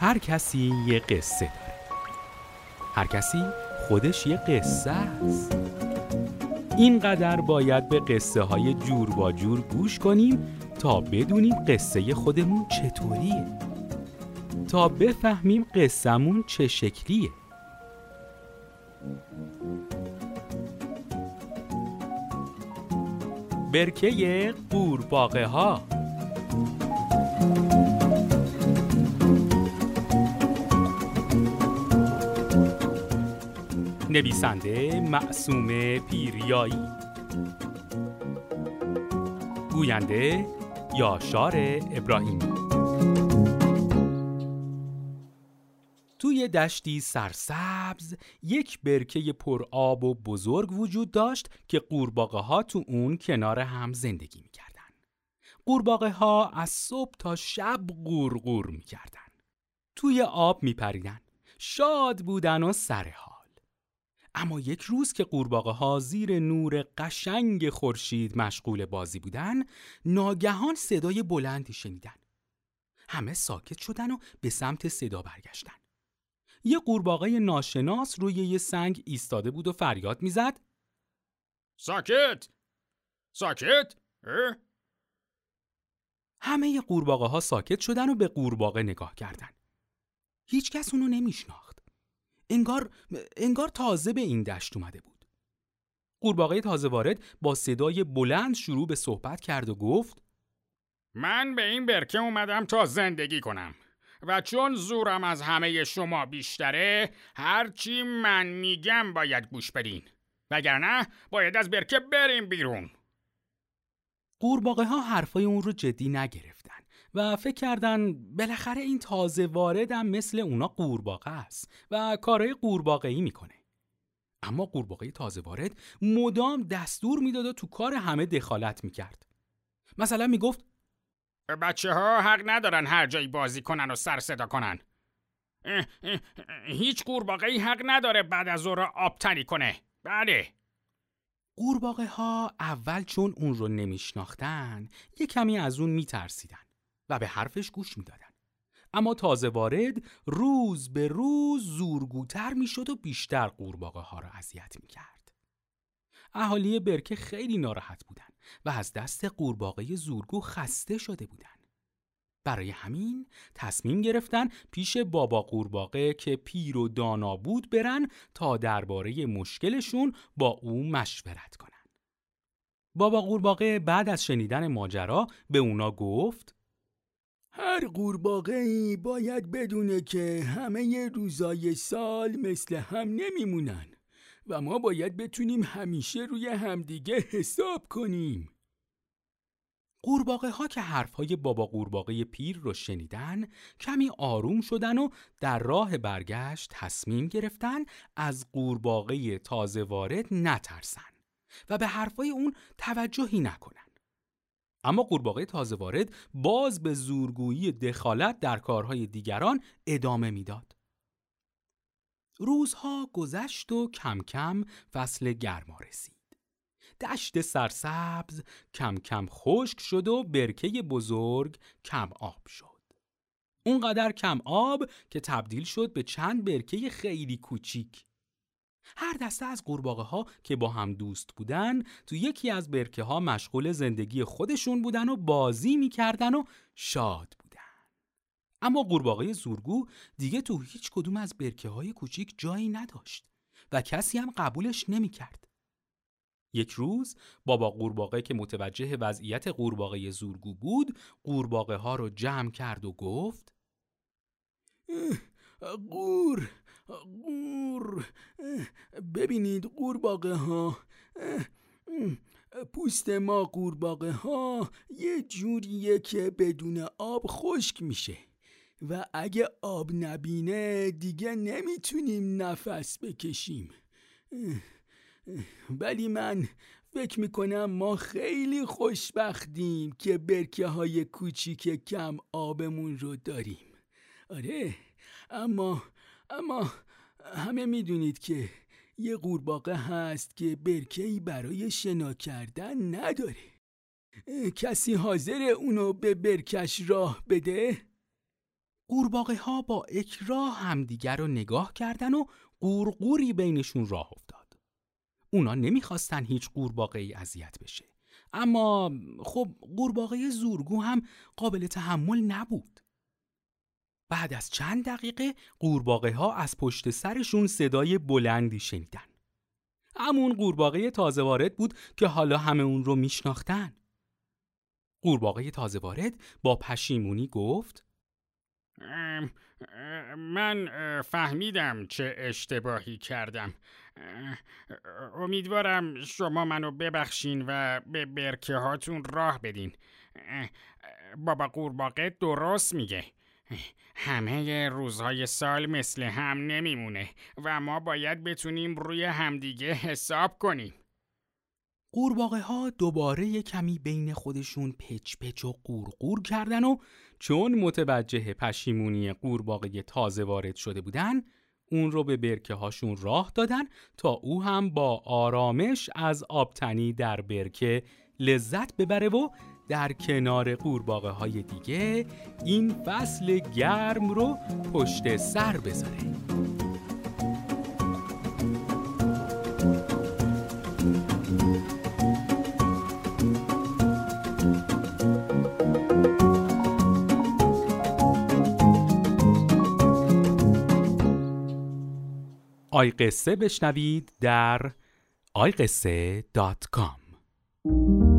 هر کسی یه قصه داره. هر کسی خودش یه قصه است. اینقدر باید به قصه های جور با جور گوش کنیم تا بدونیم قصه خودمون چطوریه. تا بفهمیم قصهمون چه شکلیه. برکه قورباغه ها نویسنده معصوم پیریایی گوینده یاشار ابراهیمی توی دشتی سرسبز یک برکه پر آب و بزرگ وجود داشت که قورباغه ها تو اون کنار هم زندگی می‌کردن. قورباغه ها از صبح تا شب قورقور می‌کردن. توی آب میپریدن. شاد بودن و سر حال. اما یک روز که قورباغه ها زیر نور قشنگ خورشید مشغول بازی بودن، ناگهان صدای بلندی شنیدن. همه ساکت شدن و به سمت صدا برگشتن. یه قورباغه ناشناس روی یه سنگ ایستاده بود و فریاد می‌زد ساکت ساکت اه؟ همه قورباغه ها ساکت شدن و به قورباغه نگاه کردن هیچ کس اونو نمیشناخت انگار انگار تازه به این دشت اومده بود. قورباغه تازه وارد با صدای بلند شروع به صحبت کرد و گفت من به این برکه اومدم تا زندگی کنم و چون زورم از همه شما بیشتره هرچی من میگم باید گوش بدین. وگرنه باید از برکه بریم بیرون. قورباغه ها حرفای اون رو جدی نگرفتن. و فکر کردن بالاخره این تازه واردم مثل اونا قورباغه است و کارهای قورباغه‌ای می‌کنه. اما قورباغه تازه وارد مدام دستور می‌داد و تو کار همه دخالت می‌کرد. مثلا می‌گفت بچه ها حق ندارن هر جایی بازی کنن و سر صدا کنن. هیچ قورباغه حق نداره بعد از ظهر آبتنی کنه. بله. قورباغه ها اول چون اون رو نمیشناختن یه کمی از اون میترسیدن. و به حرفش گوش می‌دادن. اما تازه وارد روز به روز زورگوتر می‌شد و بیشتر قورباغه ها را اذیت می‌کرد. اهالی برکه خیلی ناراحت بودن و از دست قورباغه زورگو خسته شده بودن. برای همین تصمیم گرفتن پیش بابا قورباغه که پیر و دانا بود برن تا درباره مشکلشون با او مشورت کنن. بابا قورباغه بعد از شنیدن ماجرا به اونا گفت هر قورباغه باید بدونه که همه روزای سال مثل هم نمیمونن و ما باید بتونیم همیشه روی همدیگه حساب کنیم. قورباغه ها که حرفهای بابا قورباغه پیر رو شنیدن کمی آروم شدن و در راه برگشت تصمیم گرفتن از قورباغه تازه وارد نترسن و به حرفای اون توجهی نکنن. اما قورباغه تازه وارد باز به زورگویی دخالت در کارهای دیگران ادامه می‌داد. روزها گذشت و کم کم فصل گرما رسید. دشت سرسبز کم کم خشک شد و برکه بزرگ کم آب شد. اونقدر کم آب که تبدیل شد به چند برکه خیلی کوچیک. هر دسته از قورباغه ها که با هم دوست بودن تو یکی از برکه ها مشغول زندگی خودشون بودن و بازی می‌کردن و شاد بودن. اما قورباغه زورگو دیگه تو هیچ کدوم از برکه های کوچیک جایی نداشت و کسی هم قبولش نمی‌کرد. یک روز بابا قورباغه که متوجه وضعیت قورباغه زورگو بود قورباغه ها رو جمع کرد و گفت قور قور. ببینید قورباغه ها. پوست ما قورباغه ها یه جوریه که بدون آب خشک میشه. و اگه آب نبینه دیگه نمی‌تونیم نفس بکشیم. ولی من فکر می‌کنم ما خیلی خوشبختیم که برکه های کوچیک کم آبمون رو داریم. آره اما اما همه می‌دونید که یه قورباغه هست که برکهی برای شنا کردن نداره کسی حاضر اونو به برکش راه بده؟ قورباغه ها با اکراه همدیگر رو نگاه کردن و قورقوری بینشون راه افتاد. اونا نمی‌خواستن هیچ قورباغه ای اذیت بشه. اما خب قورباغه زورگو هم قابل تحمل نبود. بعد از چند دقیقه قورباغه ها از پشت سرشون صدای بلندی شنیدن. همون قورباغه تازه وارد بود که حالا همه اون رو میشناختن. قورباغه تازه وارد با پشیمونی گفت من فهمیدم چه اشتباهی کردم امیدوارم شما منو ببخشین و به برکه هاتون راه بدین بابا قورباغه درست میگه همه روزهای سال مثل هم نمیمونه و ما باید بتونیم روی همدیگه حساب کنیم. قورباغه ها دوباره کمی بین خودشون پچ پچ و قورقور کردن و چون متوجه پشیمونی قورباغه تازه وارد شده بودن اون رو به برکه هاشون راه دادن تا او هم با آرامش از آبتنی در برکه لذت ببره و در کنار قورباغه های دیگه این فصل گرم رو پشت سر بذاره آی قصه بشنوید در آیقصه دات کام.